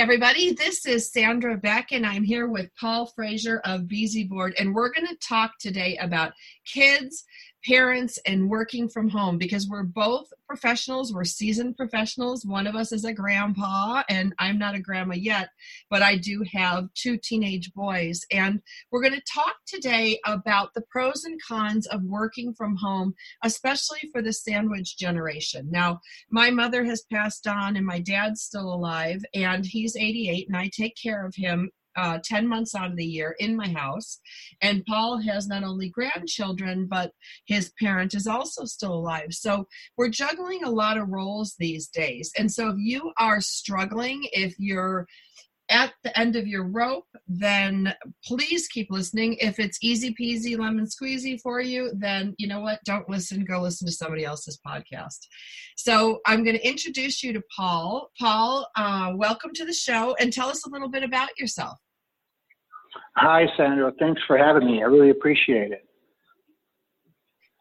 Everybody, this is Sandra Beck, and I'm here with Paul Frazier of Beasy Board, and we're going to talk today about kids parents and working from home because we're both professionals we're seasoned professionals. One of us is a grandpa and i'm not a grandma yet but i do have two teenage boys. And we're going to talk today about the pros and cons of working from home especially for the sandwich generation. Now my mother has passed on and my dad's still alive and he's 88 and i take care of him uh, 10 months out of the year in my house. And Paul has not only grandchildren, but his parent is also still alive. So we're juggling a lot of roles these days. And so if you are struggling, if you're at the end of your rope, then please keep listening. If it's easy peasy lemon squeezy for you, then you know what? Don't listen. Go listen to somebody else's podcast. So I'm going to introduce you to Paul. Paul, uh, welcome to the show and tell us a little bit about yourself. Hi, Sandra. Thanks for having me. I really appreciate it.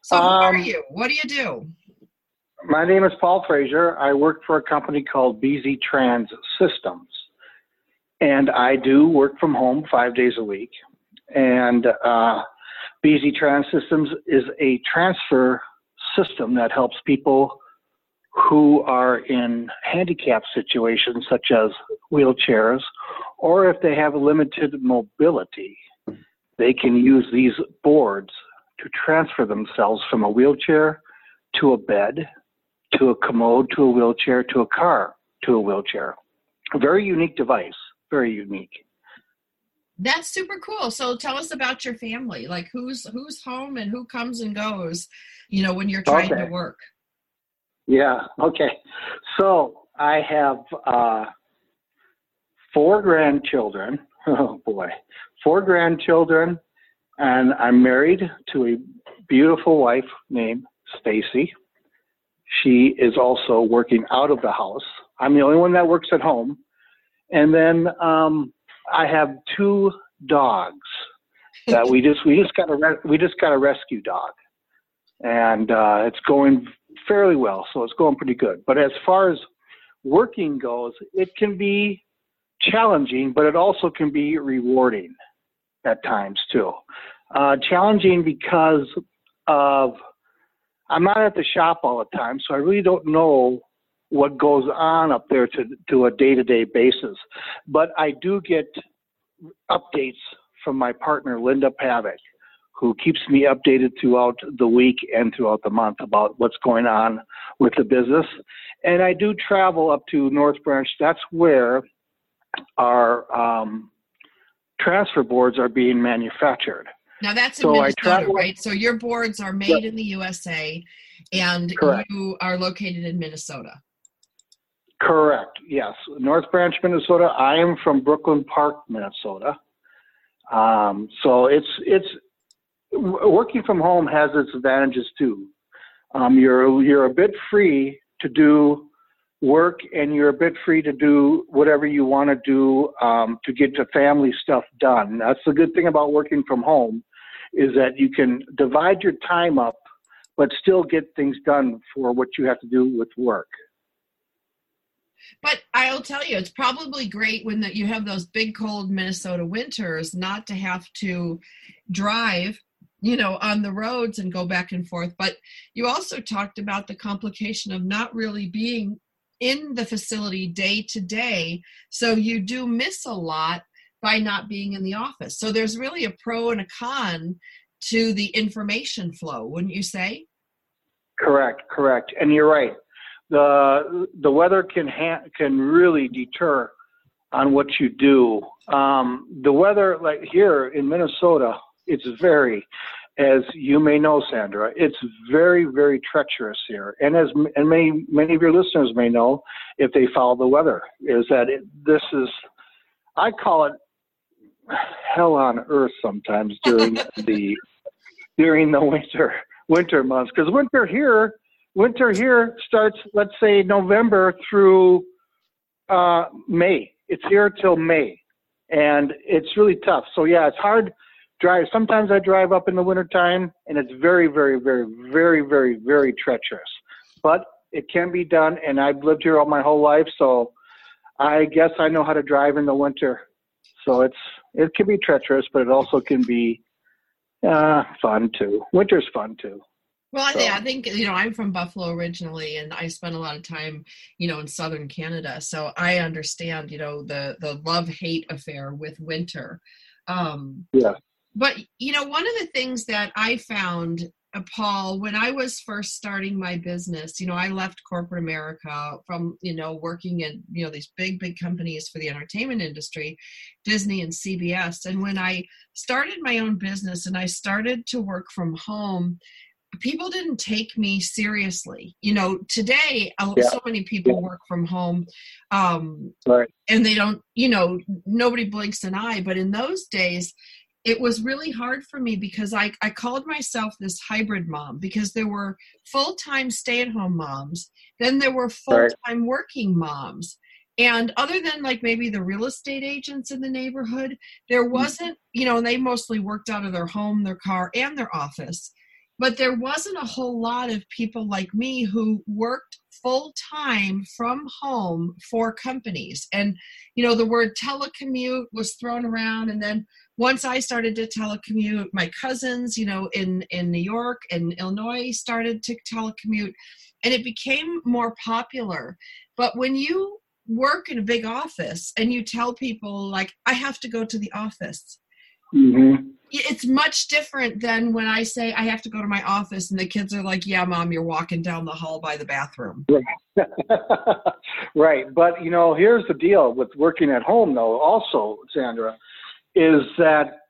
So, who um, are you? What do you do? My name is Paul Frazier. I work for a company called Beasy Trans Systems and I do work from home five days a week. And uh, Beasy Trans Systems is a transfer system that helps people who are in handicap situations, such as wheelchairs, or if they have limited mobility, they can use these boards to transfer themselves from a wheelchair to a bed, to a commode, to a wheelchair, to a car, to a wheelchair. A very unique device very unique. That's super cool. So tell us about your family. Like who's who's home and who comes and goes, you know, when you're trying okay. to work. Yeah, okay. So I have uh, four grandchildren. Oh boy. Four grandchildren and I'm married to a beautiful wife named Stacy. She is also working out of the house. I'm the only one that works at home and then um, I have two dogs that we just we just got a re- we just got a rescue dog, and uh, it's going fairly well. So it's going pretty good. But as far as working goes, it can be challenging, but it also can be rewarding at times too. Uh, challenging because of I'm not at the shop all the time, so I really don't know what goes on up there to, to a day to day basis. But I do get updates from my partner, Linda Pavick, who keeps me updated throughout the week and throughout the month about what's going on with the business. And I do travel up to North Branch. That's where our um, transfer boards are being manufactured. Now that's in so Minnesota, travel, right? So your boards are made in the USA, and correct. you are located in Minnesota. Correct. Yes, North Branch, Minnesota. I am from Brooklyn Park, Minnesota. Um, so it's it's working from home has its advantages too. Um, you're you're a bit free to do work, and you're a bit free to do whatever you want to do um, to get the family stuff done. That's the good thing about working from home, is that you can divide your time up, but still get things done for what you have to do with work. But I'll tell you, it's probably great when that you have those big cold Minnesota winters not to have to drive, you know, on the roads and go back and forth. But you also talked about the complication of not really being in the facility day to day. So you do miss a lot by not being in the office. So there's really a pro and a con to the information flow, wouldn't you say? Correct, correct. And you're right the the weather can ha- can really deter on what you do. Um, the weather, like here in Minnesota, it's very, as you may know, Sandra, it's very very treacherous here. And as and many many of your listeners may know, if they follow the weather, is that it, this is, I call it. hell on earth sometimes during the during the winter winter months because winter here winter here starts let's say November through uh, May. It's here till May, and it's really tough. So yeah, it's hard drive. Sometimes I drive up in the wintertime, and it's very, very, very, very, very, very treacherous. But it can be done, and I've lived here all my whole life, so I guess I know how to drive in the winter. So it's it can be treacherous, but it also can be uh, fun too. Winter's fun too. Well, I, think, I think you know I'm from Buffalo originally, and I spent a lot of time, you know, in southern Canada, so I understand, you know, the the love hate affair with winter. Um, yeah. But you know, one of the things that I found uh, Paul, when I was first starting my business, you know, I left corporate America from, you know, working in, you know, these big, big companies for the entertainment industry, Disney and CBS. And when I started my own business and I started to work from home, people didn't take me seriously. You know, today, yeah. so many people yeah. work from home. Um, right. And they don't, you know, nobody blinks an eye. But in those days, it was really hard for me because I, I called myself this hybrid mom because there were full time stay at home moms, then there were full time working moms. And other than like maybe the real estate agents in the neighborhood, there mm. wasn't, you know, they mostly worked out of their home, their car, and their office. But there wasn't a whole lot of people like me who worked full time from home for companies. And, you know, the word telecommute was thrown around. And then once I started to telecommute, my cousins, you know, in, in New York and Illinois started to telecommute. And it became more popular. But when you work in a big office and you tell people, like, I have to go to the office. Mm-hmm it's much different than when I say I have to go to my office and the kids are like, "Yeah, mom, you're walking down the hall by the bathroom." right, but you know, here's the deal with working at home, though. Also, Sandra, is that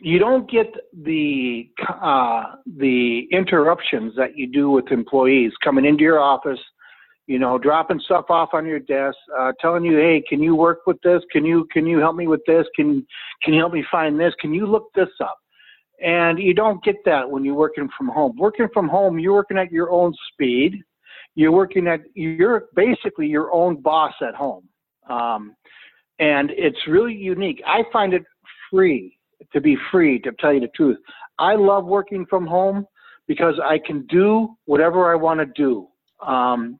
you don't get the uh, the interruptions that you do with employees coming into your office you know, dropping stuff off on your desk, uh, telling you, hey, can you work with this? Can you can you help me with this? Can can you help me find this? Can you look this up? And you don't get that when you're working from home. Working from home, you're working at your own speed. You're working at you're basically your own boss at home, um, and it's really unique. I find it free to be free. To tell you the truth, I love working from home because I can do whatever I want to do. Um,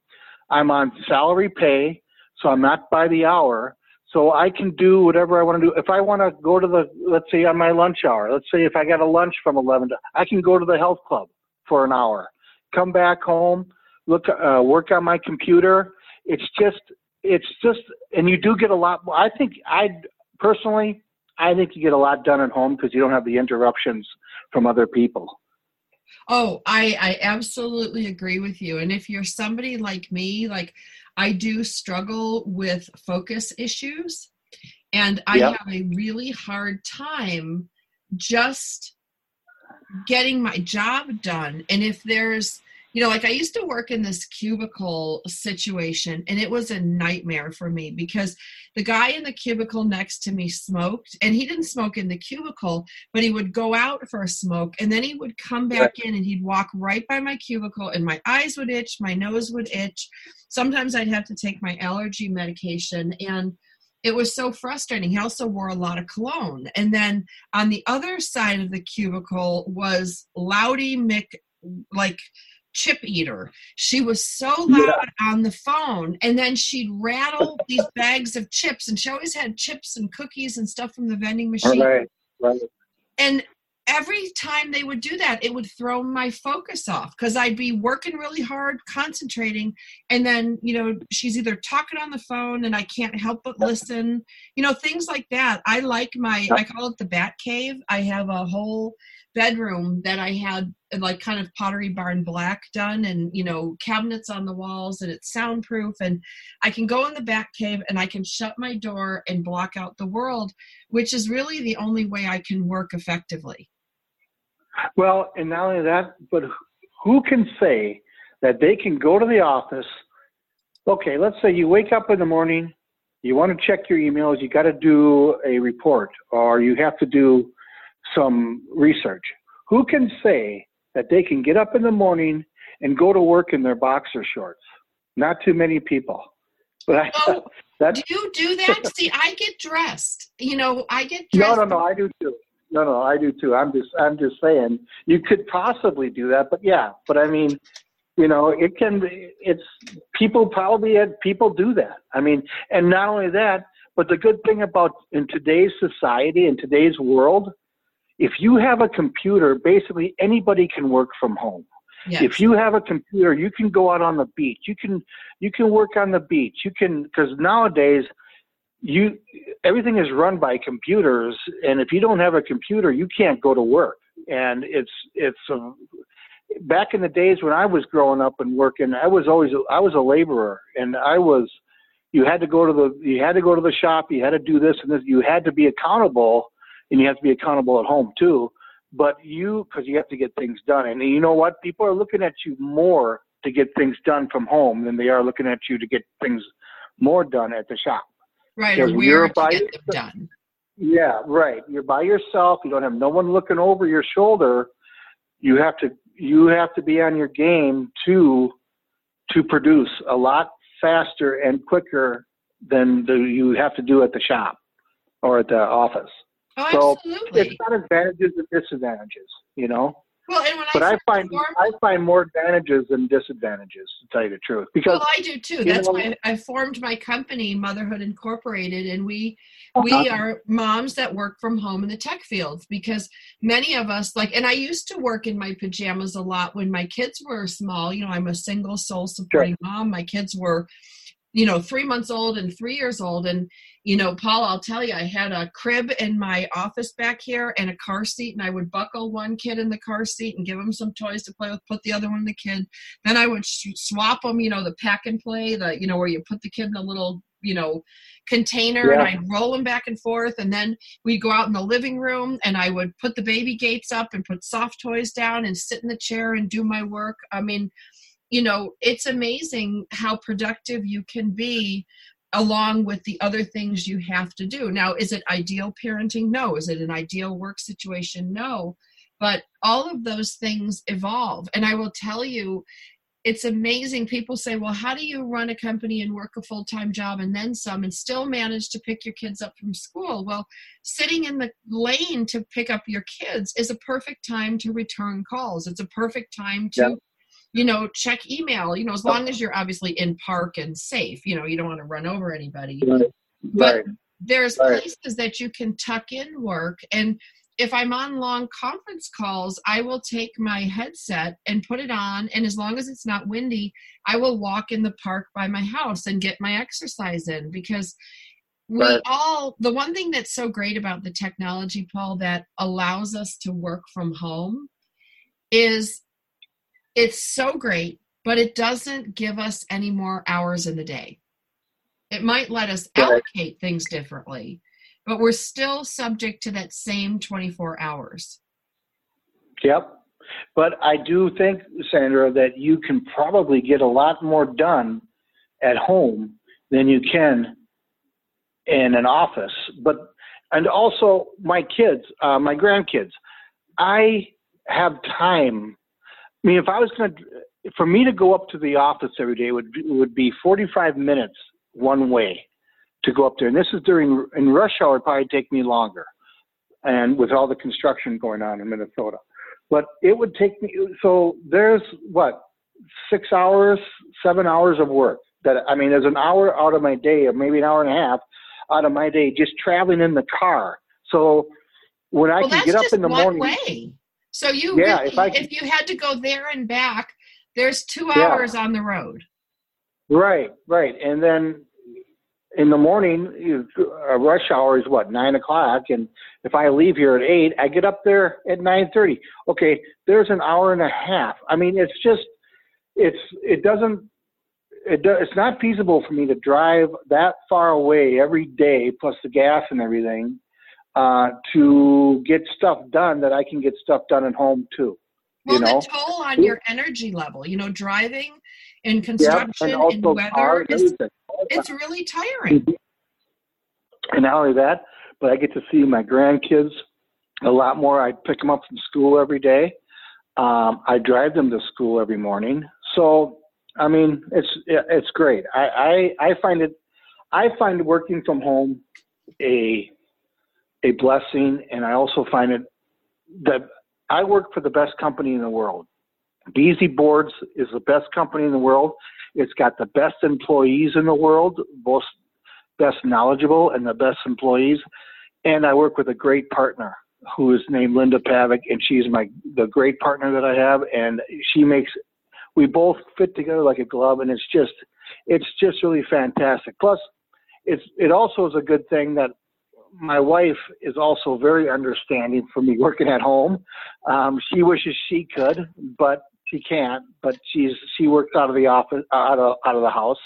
I'm on salary pay, so I'm not by the hour. So I can do whatever I want to do. If I want to go to the, let's say on my lunch hour, let's say if I got a lunch from 11 to, I can go to the health club for an hour, come back home, look, uh, work on my computer. It's just, it's just, and you do get a lot. I think I personally, I think you get a lot done at home because you don't have the interruptions from other people. Oh, I I absolutely agree with you. And if you're somebody like me, like I do struggle with focus issues and I yep. have a really hard time just getting my job done. And if there's you know, like I used to work in this cubicle situation and it was a nightmare for me because the guy in the cubicle next to me smoked and he didn't smoke in the cubicle, but he would go out for a smoke and then he would come back in and he'd walk right by my cubicle and my eyes would itch, my nose would itch. Sometimes I'd have to take my allergy medication and it was so frustrating. He also wore a lot of cologne. And then on the other side of the cubicle was Loudy Mick, like chip eater. She was so loud yeah. on the phone, and then she'd rattle these bags of chips, and she always had chips and cookies and stuff from the vending machine. Right, right. And every time they would do that, it would throw my focus off because I'd be working really hard, concentrating, and then you know she's either talking on the phone and I can't help but listen. You know things like that. I like my I call it the bat cave. I have a whole bedroom that I had uh, like kind of pottery barn black done and you know cabinets on the walls and it's soundproof and I can go in the back cave and I can shut my door and block out the world which is really the only way I can work effectively. Well, and not only that, but who can say that they can go to the office? Okay, let's say you wake up in the morning, you want to check your emails, you got to do a report or you have to do some research. Who can say that they can get up in the morning and go to work in their boxer shorts? Not too many people. But I, oh, do you do that? See, I get dressed. You know, I get dressed. No, no, no, I do too. No, no, I do too. I'm just, I'm just saying you could possibly do that, but yeah, but I mean, you know, it can. It's people probably people do that. I mean, and not only that, but the good thing about in today's society, in today's world, if you have a computer, basically anybody can work from home. Yes. If you have a computer, you can go out on the beach. You can you can work on the beach. You can because nowadays you everything is run by computers, and if you don't have a computer, you can't go to work. And it's it's a, back in the days when I was growing up and working, I was always I was a laborer, and I was you had to go to the you had to go to the shop, you had to do this and this, you had to be accountable, and you have to be accountable at home too. But you because you have to get things done. And you know what? People are looking at you more to get things done from home than they are looking at you to get things more done at the shop. Right or where to get them done. Yeah right. You're by yourself. You don't have no one looking over your shoulder. You have to you have to be on your game to to produce a lot faster and quicker than the, you have to do at the shop or at the office Oh, so absolutely. it's not advantages and disadvantages, you know. Well, and when but I, I find I find more advantages than disadvantages, to tell you the truth. Because well, I do too. That's know, why I formed my company, Motherhood Incorporated, and we we uh-huh. are moms that work from home in the tech fields because many of us like. And I used to work in my pajamas a lot when my kids were small. You know, I'm a single sole supporting sure. mom. My kids were you know three months old and three years old and you know paul i'll tell you i had a crib in my office back here and a car seat and i would buckle one kid in the car seat and give him some toys to play with put the other one in the kid then i would swap them you know the pack and play the you know where you put the kid in a little you know container yeah. and I'd roll them back and forth and then we'd go out in the living room and I would put the baby gates up and put soft toys down and sit in the chair and do my work. I mean, you know, it's amazing how productive you can be along with the other things you have to do. Now, is it ideal parenting? No. Is it an ideal work situation? No. But all of those things evolve. And I will tell you, it's amazing. People say, well, how do you run a company and work a full time job and then some and still manage to pick your kids up from school? Well, sitting in the lane to pick up your kids is a perfect time to return calls. It's a perfect time to you know, check email, you know, as long oh. as you're obviously in park and safe, you know, you don't want to run over anybody. Right. But right. there's right. places that you can tuck in work. And if I'm on long conference calls, I will take my headset and put it on. And as long as it's not windy, I will walk in the park by my house and get my exercise in because we all the one thing that's so great about the technology paul that allows us to work from home is it's so great, but it doesn't give us any more hours in the day. It might let us allocate things differently, but we're still subject to that same 24 hours. Yep. But I do think, Sandra, that you can probably get a lot more done at home than you can in an office. But and also my kids, uh, my grandkids, I have time I mean, if I was going to, for me to go up to the office every day would be, would be 45 minutes one way to go up there. And this is during, in rush hour, it'd probably take me longer. And with all the construction going on in Minnesota. But it would take me, so there's what, six hours, seven hours of work that, I mean, there's an hour out of my day, or maybe an hour and a half out of my day just traveling in the car. So when I well, can get up in the morning. Way. So you yeah, really, if, I, if you had to go there and back, there's two hours yeah. on the road. Right, right, and then in the morning, you, uh, rush hour is what nine o'clock, and if I leave here at eight, I get up there at nine thirty. Okay, there's an hour and a half. I mean, it's just, it's it doesn't. It do, it's not feasible for me to drive that far away every day, plus the gas and everything, uh, to get stuff done that I can get stuff done at home too. Well, you know? the toll on your energy level, you know, driving in construction and weather is it's really tiring. And not only that, but I get to see my grandkids a lot more. I pick them up from school every day. Um, I drive them to school every morning. So, I mean, it's it's great. I, I I find it. I find working from home a a blessing, and I also find it that I work for the best company in the world. Beasy Boards is the best company in the world. It's got the best employees in the world, most best knowledgeable and the best employees. And I work with a great partner who is named Linda Pavick, and she's my the great partner that I have, and she makes we both fit together like a glove, and it's just it's just really fantastic. Plus, it's it also is a good thing that my wife is also very understanding for me working at home. Um, she wishes she could, but she can't. But she's she works out of the office, out of out of the house.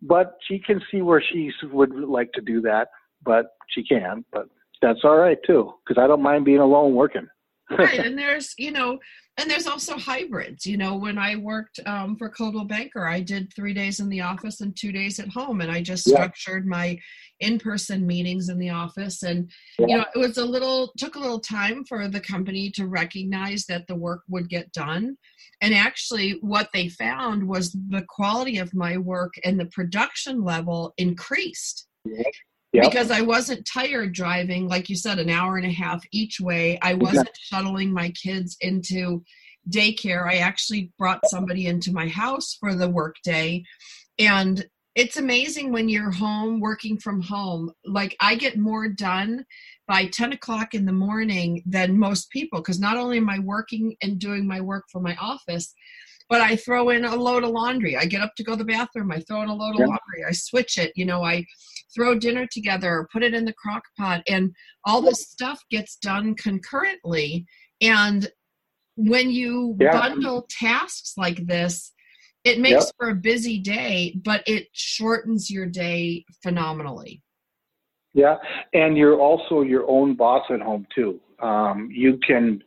But she can see where she would like to do that, but she can. But that's all right too, because I don't mind being alone working. right, and there's you know and there's also hybrids you know when i worked um, for coldwell banker i did three days in the office and two days at home and i just yeah. structured my in-person meetings in the office and yeah. you know it was a little took a little time for the company to recognize that the work would get done and actually what they found was the quality of my work and the production level increased. Yep. because I wasn't tired driving, like you said, an hour and a half each way. I wasn't shuttling my kids into daycare. I actually brought somebody into my house for the workday. And it's amazing when you're home working from home. Like I get more done by 10 o'clock in the morning than most people because not only am I working and doing my work for my office, but I throw in a load of laundry. I get up to go to the bathroom. I throw in a load of laundry. I switch it. You know, I throw dinner together or put it in the crock pot. And all this stuff gets done concurrently. And when you yeah. bundle tasks like this, it makes yep. for a busy day, but it shortens your day phenomenally. Yeah, and you're also your own boss at home too. Um, you can,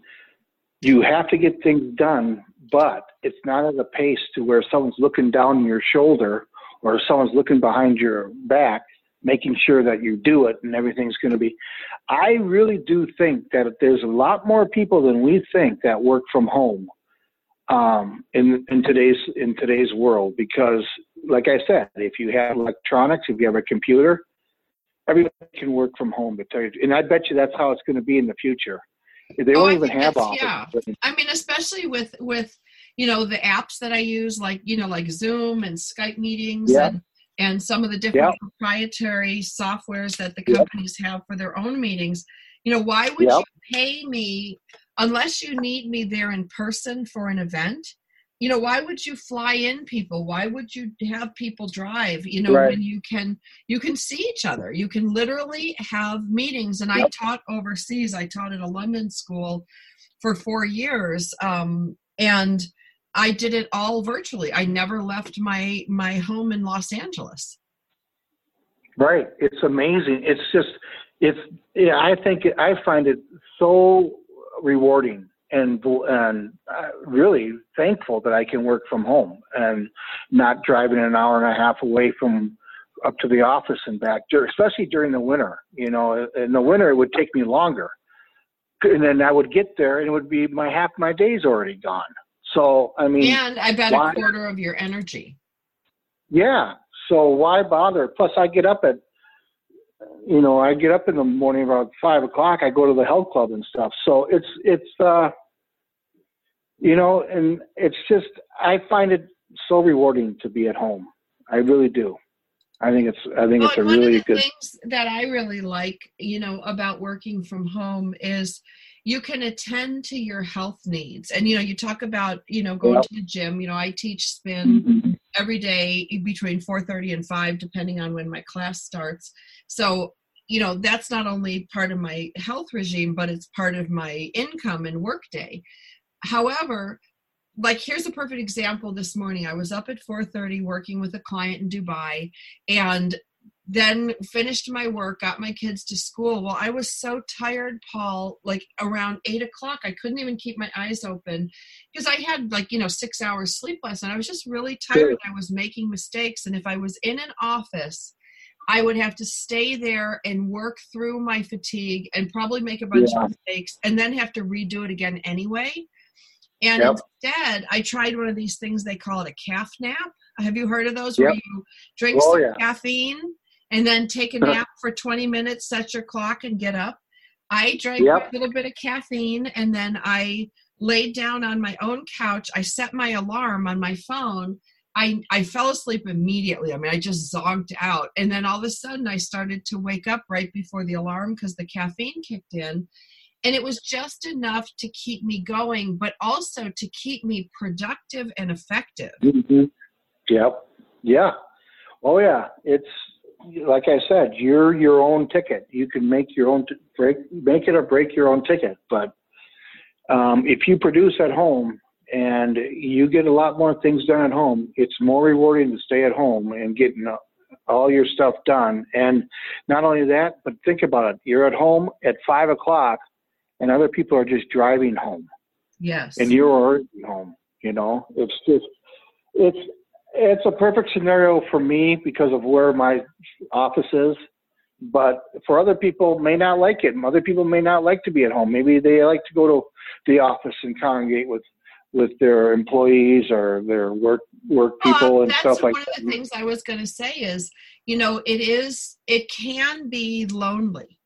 you have to get things done, but it's not at a pace to where someone's looking down your shoulder or someone's looking behind your back, making sure that you do it and everything's going to be. I really do think that there's a lot more people than we think that work from home um, in in today's in today's world because, like I said, if you have electronics, if you have a computer, everybody can work from home. And I bet you that's how it's going to be in the future. They don't oh, even have offices. Yeah. I mean, especially with with you know the apps that I use, like you know, like Zoom and Skype meetings, yeah. and and some of the different yeah. proprietary softwares that the companies yeah. have for their own meetings. You know, why would you pay me unless you need me there in person for an event? you know why would you fly in people why would you have people drive you know right. when you can you can see each other you can literally have meetings and yep. i taught overseas i taught at a london school for four years um, and i did it all virtually i never left my my home in los angeles right it's amazing it's just it's yeah, i think i find it so rewarding and and uh, really thankful that I can work from home and not driving an hour and a half away from up to the office and back, especially during the winter. You know, in the winter it would take me longer, and then I would get there and it would be my half my day's already gone. So I mean, and I bet why, a quarter of your energy. Yeah. So why bother? Plus, I get up at you know, I get up in the morning about five o'clock. I go to the health club and stuff. So it's it's uh, you know, and it's just I find it so rewarding to be at home. I really do. I think it's I think well, it's a really good things that I really like, you know, about working from home is you can attend to your health needs. And you know, you talk about, you know, going yep. to the gym, you know, I teach spin mm-hmm. every day between 4:30 and 5 depending on when my class starts. So, you know, that's not only part of my health regime, but it's part of my income and workday. However, like here's a perfect example this morning i was up at 4.30 working with a client in dubai and then finished my work got my kids to school well i was so tired paul like around eight o'clock i couldn't even keep my eyes open because i had like you know six hours sleep last night i was just really tired i was making mistakes and if i was in an office I would have to stay there and work through my fatigue and probably make a bunch Yeah. of mistakes and then have to redo it again anyway. And Yep. instead, I tried one of these things they call it a calf nap. Have you heard of those where you drink Oh, some yeah. caffeine and then take a nap for 20 minutes, set your clock, and get up? I drank Yep. a little bit of caffeine and then I laid down on my own couch. I set my alarm on my phone. I, I fell asleep immediately. I mean, I just zonked out. And then all of a sudden, I started to wake up right before the alarm because the caffeine kicked in. And it was just enough to keep me going, but also to keep me productive and effective. hmm Yep. Yeah. Oh yeah. It's like I said, you're your own ticket. You can make your own t- break, make it or break your own ticket. But um, if you produce at home and you get a lot more things done at home, it's more rewarding to stay at home and getting all your stuff done. And not only that, but think about it. You're at home at five o'clock, and other people are just driving home Yes. and you're already home. You know, it's just it's it's a perfect scenario for me because of where my office is. But for other people, may not like it. Other people may not like to be at home. Maybe they like to go to the office and congregate with with their employees or their work work people Well, and stuff like one that. of the things I was going to say is, you know, it is, it can be lonely.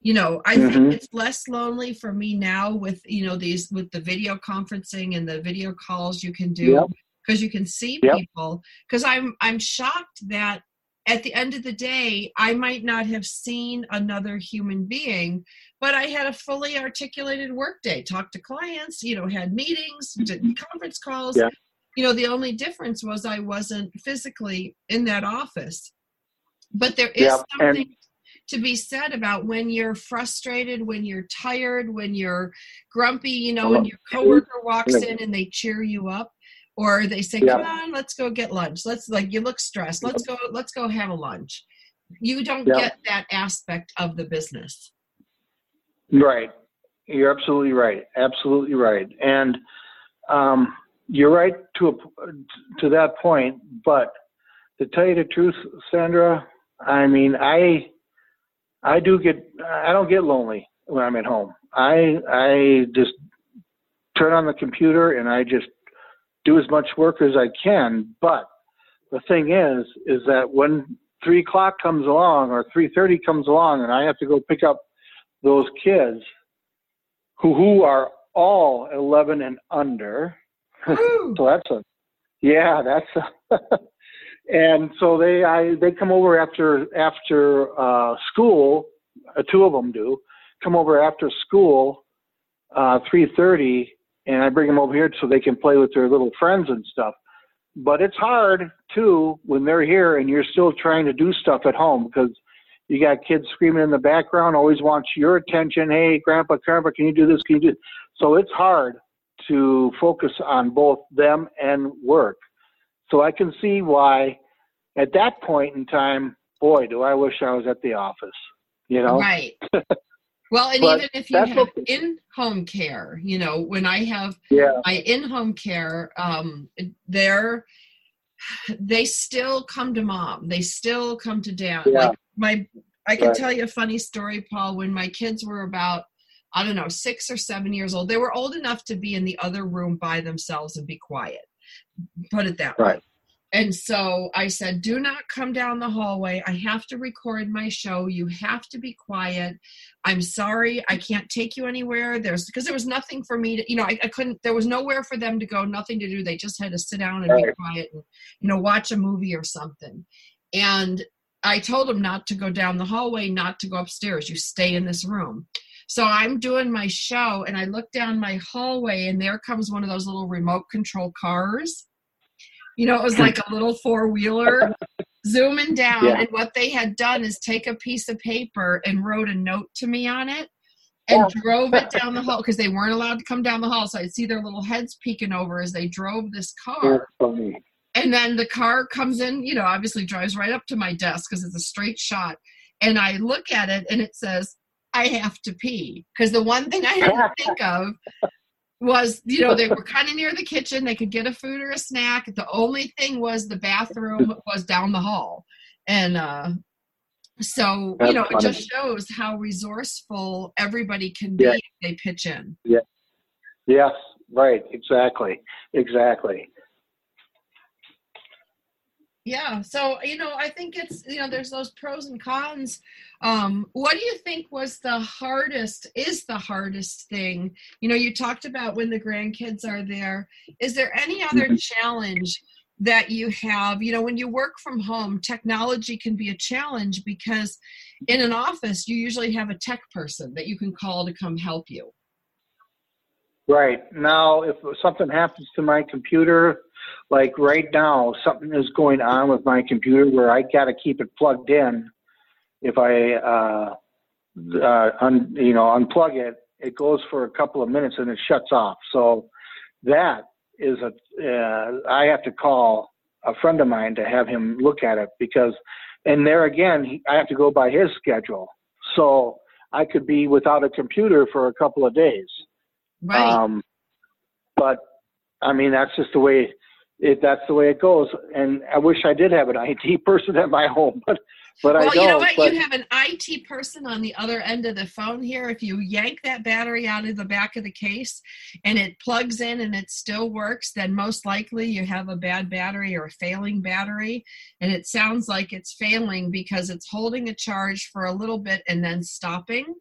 You know, I Mhm. think it's less lonely for me now with, you know, these, with the video conferencing and the video calls you can do Yep. Because you can see Yep. people. Because I'm, I'm shocked that at the end of the day, I might not have seen another human being, but I had a fully articulated workday, talked to clients, you know, had meetings, mm-hmm. did conference calls. Yeah. You know, the only difference was I wasn't physically in that office. But there is and- something to be said about when you're frustrated, when you're tired, when you're grumpy, you know, oh, and your coworker walks in and they cheer you up or they say, Yeah. "Come on, let's go get lunch." Let's like you look stressed. Let's go let's go have a lunch. You don't Yeah. get that aspect of the business. Right. You're absolutely right. Absolutely right. And um, you're right to a, to that point. But to tell you the truth, Sandra, I mean, I I do get I don't get lonely when I'm at home. I I just turn on the computer and I just do as much work as I can. But the thing is, is that when three o'clock comes along or three thirty comes along, and I have to go pick up those kids who who are all 11 and under. So that's a yeah, that's a and so they I they come over after after uh, school. Uh, two of them do come over after school, uh, 3:30, and I bring them over here so they can play with their little friends and stuff. But it's hard too when they're here and you're still trying to do stuff at home because you got kids screaming in the background, always wants your attention. Hey, Grandpa, Grandpa, can you do this? Can you do? This? So it's hard to focus on both them and work. So I can see why, at that point in time, boy, do I wish I was at the office. You know? Right. Well, and But even if you have in-home care, you know, when I have Yeah. my in-home care, um, they're they still come to mom. They still come to dad. Yeah. Like my, I can Right. tell you a funny story, Paul. When my kids were about, I don't know, six or seven years old, they were old enough to be in the other room by themselves and be quiet. Put it that way. And so I said, do not come down the hallway. I have to record my show. You have to be quiet. I'm sorry. I can't take you anywhere. There's because there was nothing for me to, you know, I, I couldn't, there was nowhere for them to go, nothing to do. They just had to sit down and be quiet and, you know, watch a movie or something. And I told them not to go down the hallway, not to go upstairs. You stay in this room. So I'm doing my show and I look down my hallway and there comes one of those little remote control cars. You know, it was like a little four wheeler zooming down. Yeah. And what they had done is take a piece of paper and wrote a note to me on it and drove it down the hall because they weren't allowed to come down the hall. So I'd see their little heads peeking over as they drove this car. And then the car comes in, you know, obviously drives right up to my desk because it's a straight shot. And I look at it and it says, I have to pee. Because the one thing I didn't think of was, you know, they were kind of near the kitchen. They could get a food or a snack. The only thing was the bathroom was down the hall. And uh, So, That's you know, funny. it just shows how resourceful everybody can be Yeah. if they pitch in. Yeah yes, right, exactly, exactly. Yeah. So, you know, I think it's, you know, there's those pros and cons. Um, what do you think was the hardest, is the hardest thing? You know, you talked about when the grandkids are there. Is there any other Mhm. challenge that you have? You know, when you work from home, technology can be a challenge because in an office, you usually have a tech person that you can call to come help you. Right. Now, if something happens to my computer, like right now, something is going on with my computer where I got to keep it plugged in. If I, uh, uh, un, you know, unplug it, it goes for a couple of minutes and it shuts off. So that is a, uh, I have to call a friend of mine to have him look at it because, and there again, he, I have to go by his schedule. So I could be without a computer for a couple of days. Right. Um, but I mean, that's just the way it. That's the way it goes. And I wish I did have an IT person at my home, but but I don't. you know what? but, You have an IT person on the other end of the phone here. If you yank that battery out of the back of the case and it plugs in and it still works, then most likely you have a bad battery or a failing battery. And it sounds like it's failing because it's holding a charge for a little bit and then stopping.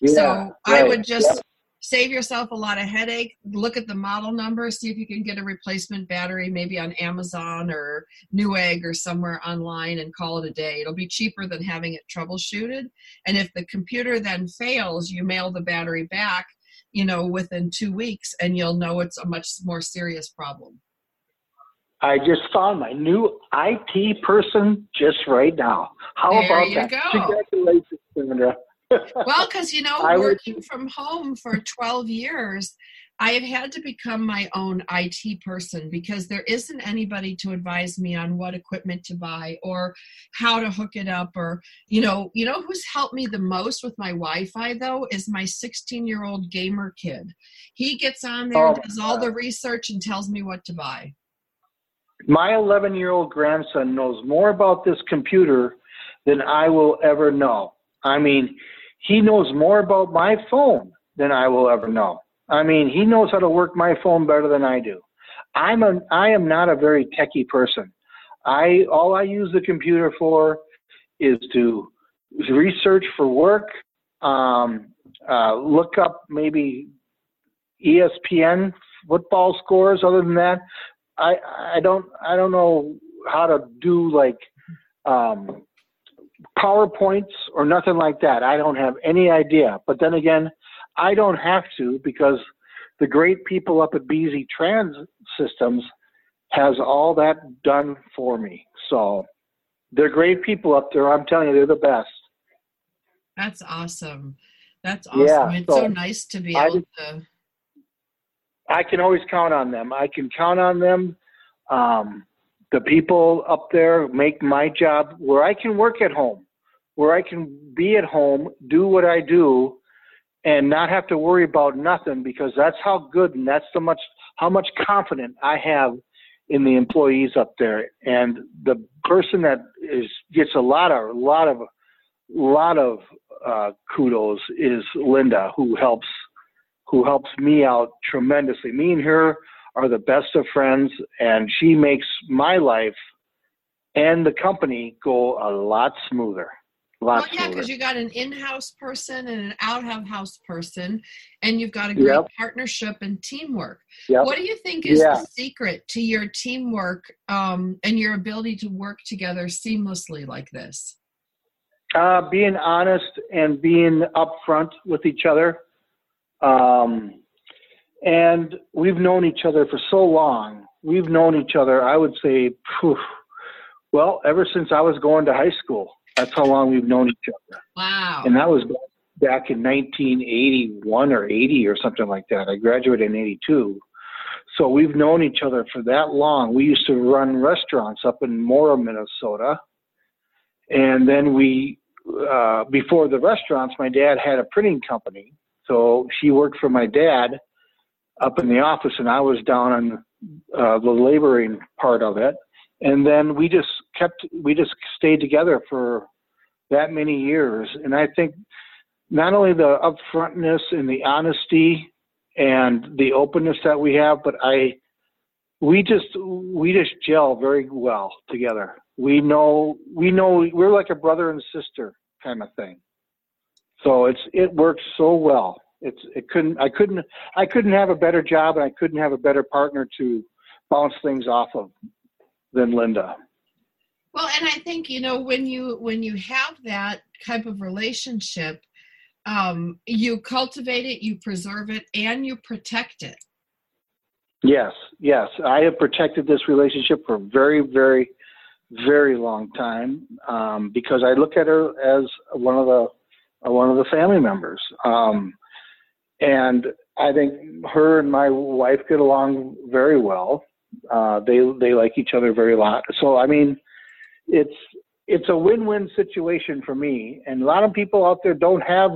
yeah, so I right, would just yeah. Save yourself a lot of headache. Look at the model number, see if you can get a replacement battery, maybe on Amazon or Newegg or somewhere online, and call it a day. It'll be cheaper than having it troubleshooted. And if the computer then fails, you mail the battery back. You know, within two weeks, and you'll know it's a much more serious problem. I just found my new IT person just right now. How There about you that? go. Congratulations, Sandra. Well, because you know, I would- working from home for 12 years, I have had to become my own IT person because there isn't anybody to advise me on what equipment to buy or how to hook it up or you know, you know who's helped me the most with my Wi-Fi though is my 16-year-old gamer kid. He gets on there, Oh, does all the research and tells me what to buy. My 11 year old grandson knows more about this computer than I will ever know. I mean, he knows more about my phone than I will ever know. I mean, he knows how to work my phone better than I do. I'm a I am not a very techie person. I all I use the computer for is to research for work, um, uh, look up maybe ESPN football scores. Other than that, I I don't I don't know how to do like um, PowerPoints or nothing like that. I don't have any idea. But then again, I don't have to because the great people up at Beasy Trans Systems has all that done for me. So they're great people up there. I'm telling you, they're the best. That's awesome. That's awesome. Yeah, it's so, so nice to be I able to I can always count on them. I can count on them. Um, the people up there make my job where I can work at home, where I can be at home, do what I do, and not have to worry about nothing because that's how good and that's so much how much confident I have in the employees up there. And the person that is gets a lot of a lot of lot of uh, kudos is Linda, who helps who helps me out tremendously. Me and her are the best of friends, and she makes my life and the company go a lot smoother. A lot Well, yeah, because you got an in-house person and an out-of-house person, and you've got a great Yep. partnership and teamwork. Yep. What do you think is Yeah. the secret to your teamwork um, and your ability to work together seamlessly like this? Uh, being honest and being upfront with each other. Um, and we've known each other for so long. We've known each other, I would say, phew, well, ever since I was going to high school. That's how long we've known each other. Wow. And that was back in 1981 or 80 or something like that. I graduated in 82. So we've known each other for that long. We used to run restaurants up in Mora, Minnesota. And then we, uh, before the restaurants, my dad had a printing company. So she worked for my dad up in the office, and I was down on uh, the laboring part of it. And then we just kept, we just stayed together for that many years. And I think not only the upfrontness and the honesty and the openness that we have, but I we just we just gel very well together. We know we know we're like a brother and sister kind of thing. So it's it works so well. It's it couldn't I couldn't I couldn't have a better job and I couldn't have a better partner to bounce things off of than Linda. Well, and I think you know when you when you have that type of relationship, um, you cultivate it, you preserve it, and you protect it. Yes, yes, I have protected this relationship for a very, very, very long time um, because I look at her as one of the uh, one of the family members, um, and I think her and my wife get along very well. Uh, they they like each other very lot. So I mean, it's it's a win-win situation for me. And a lot of people out there don't have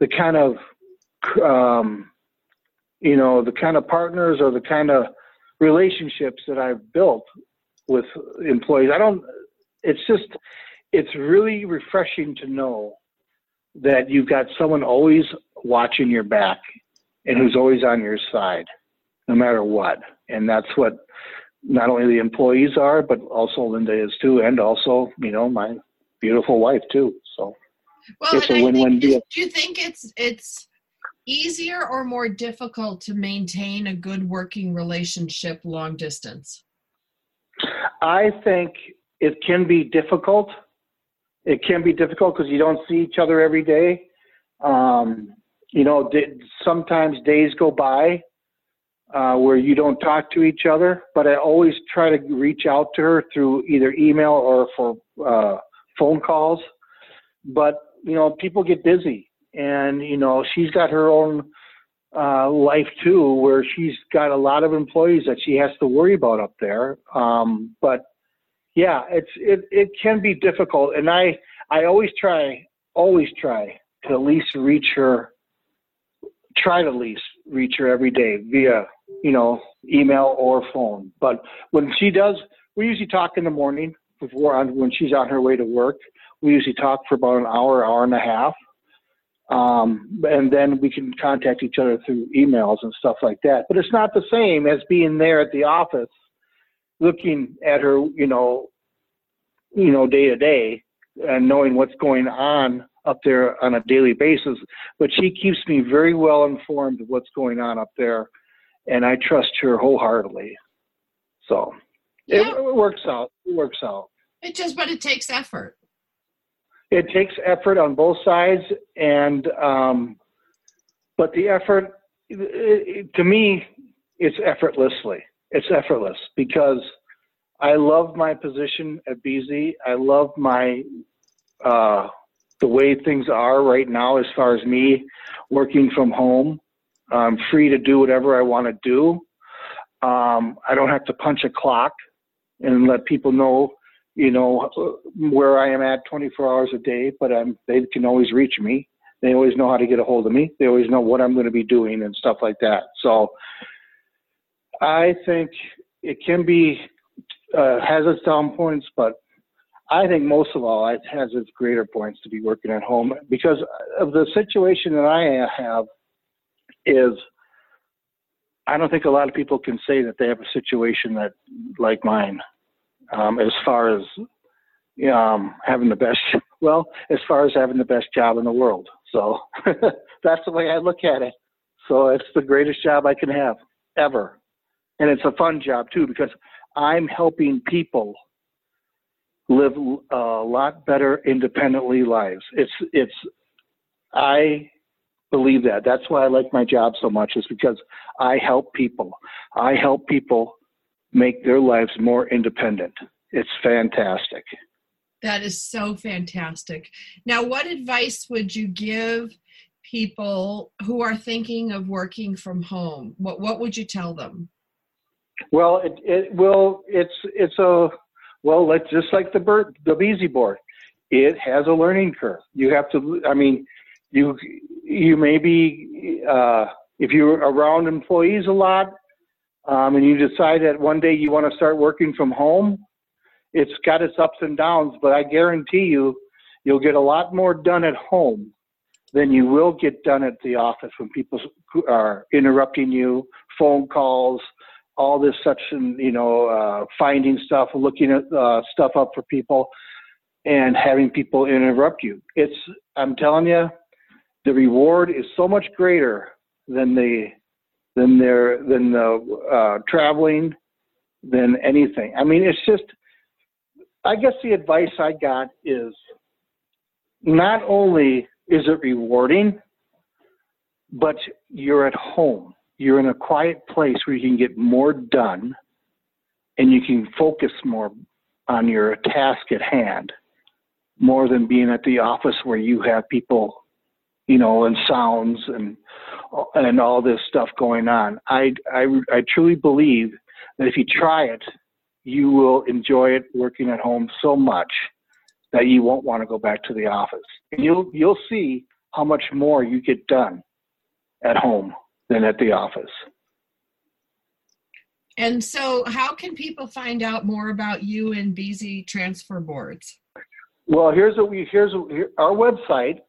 the kind of um, you know the kind of partners or the kind of relationships that I've built with employees. I don't. It's just it's really refreshing to know that you've got someone always watching your back and who's always on your side, no matter what. And that's what not only the employees are, but also Linda is too, and also you know my beautiful wife too. So well, it's a win-win deal. Do you think it's it's easier or more difficult to maintain a good working relationship long distance? I think it can be difficult. It can be difficult because you don't see each other every day. Um, you know, sometimes days go by uh, where you don't talk to each other, but I always try to reach out to her through either email or for uh, phone calls. But you know, people get busy, and you know, she's got her own uh, life too, where she's got a lot of employees that she has to worry about up there. Um, but yeah, it's it it can be difficult, and I I always try always try to at least reach her. Try to at least reach her every day via you know, email or phone. But when she does, we usually talk in the morning before on when she's on her way to work. We usually talk for about an hour, hour and a half. Um, and then we can contact each other through emails and stuff like that. But it's not the same as being there at the office, looking at her, you know, you know, day to day, and knowing what's going on up there on a daily basis. But she keeps me very well informed of what's going on up there and I trust her wholeheartedly. So yeah. it, it works out. It works out. It just, but it takes effort. It takes effort on both sides, and um, but the effort, it, it, to me, it's effortlessly. It's effortless because I love my position at Beasy. I love my uh, the way things are right now as far as me working from home. I'm free to do whatever I want to do. Um, I don't have to punch a clock and let people know, you know, where I am at 24 hours a day. But I'm, they can always reach me. They always know how to get a hold of me. They always know what I'm going to be doing and stuff like that. So I think it can be uh, has its down points, but I think most of all, it has its greater points to be working at home because of the situation that I have is I don't think a lot of people can say that they have a situation that like mine, um, as far as um, having the best. Well, as far as having the best job in the world. So that's the way I look at it. So it's the greatest job I can have ever, and it's a fun job too because I'm helping people live a lot better independently lives. It's it's I believe that. That's why I like my job so much, is because I help people. I help people make their lives more independent. It's fantastic. That is so fantastic. Now, what advice would you give people who are thinking of working from home? What what would you tell them? Well, it, it will. It's it's a well, let's just like the bird, the Beasy board. It has a learning curve. You have to. I mean, you you may be uh, if you're around employees a lot um, and you decide that one day you want to start working from home it's got its ups and downs but i guarantee you you'll get a lot more done at home than you will get done at the office when people are interrupting you, phone calls, all this such, and you know, uh, finding stuff, looking at uh, stuff up for people, and having people interrupt you. It's, I'm telling you, the reward is so much greater than the than their than the uh, traveling than anything. I mean, it's just. I guess the advice I got is not only is it rewarding, but you're at home. You're in a quiet place where you can get more done and you can focus more on your task at hand more than being at the office where you have people, you know, and sounds and and all this stuff going on. I I, I truly believe that if you try it, you will enjoy it working at home so much that you won't want to go back to the office. And you'll you'll see how much more you get done at home than at the office. And so, how can people find out more about you and Beasy Transfer Boards? Well, here's what we here's here, our website.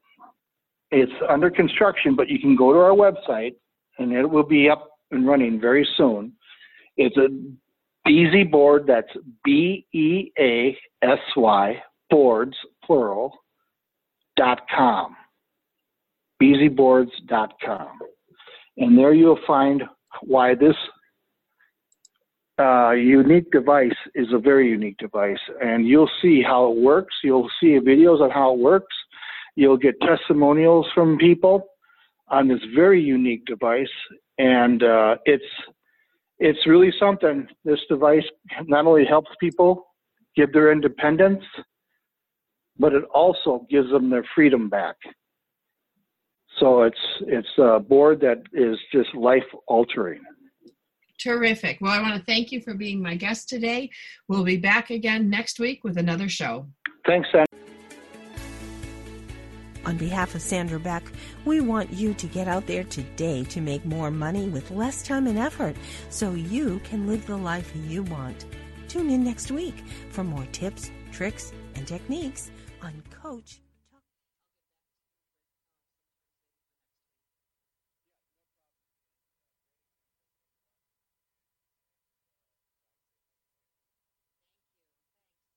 It's under construction, but you can go to our website, and it will be up and running very soon. It's a Beasy board. That's B E A S Y boards plural dot com. Beasyboards.com. And there you'll find why this uh, unique device is a very unique device. And you'll see how it works. You'll see videos on how it works. You'll get testimonials from people on this very unique device. And uh, it's it's really something. This device not only helps people give their independence, but it also gives them their freedom back. So it's it's a board that is just life altering. Terrific. Well, I want to thank you for being my guest today. We'll be back again next week with another show. Thanks, Sandra. On behalf of Sandra Beck, we want you to get out there today to make more money with less time and effort so you can live the life you want. Tune in next week for more tips, tricks, and techniques on Coach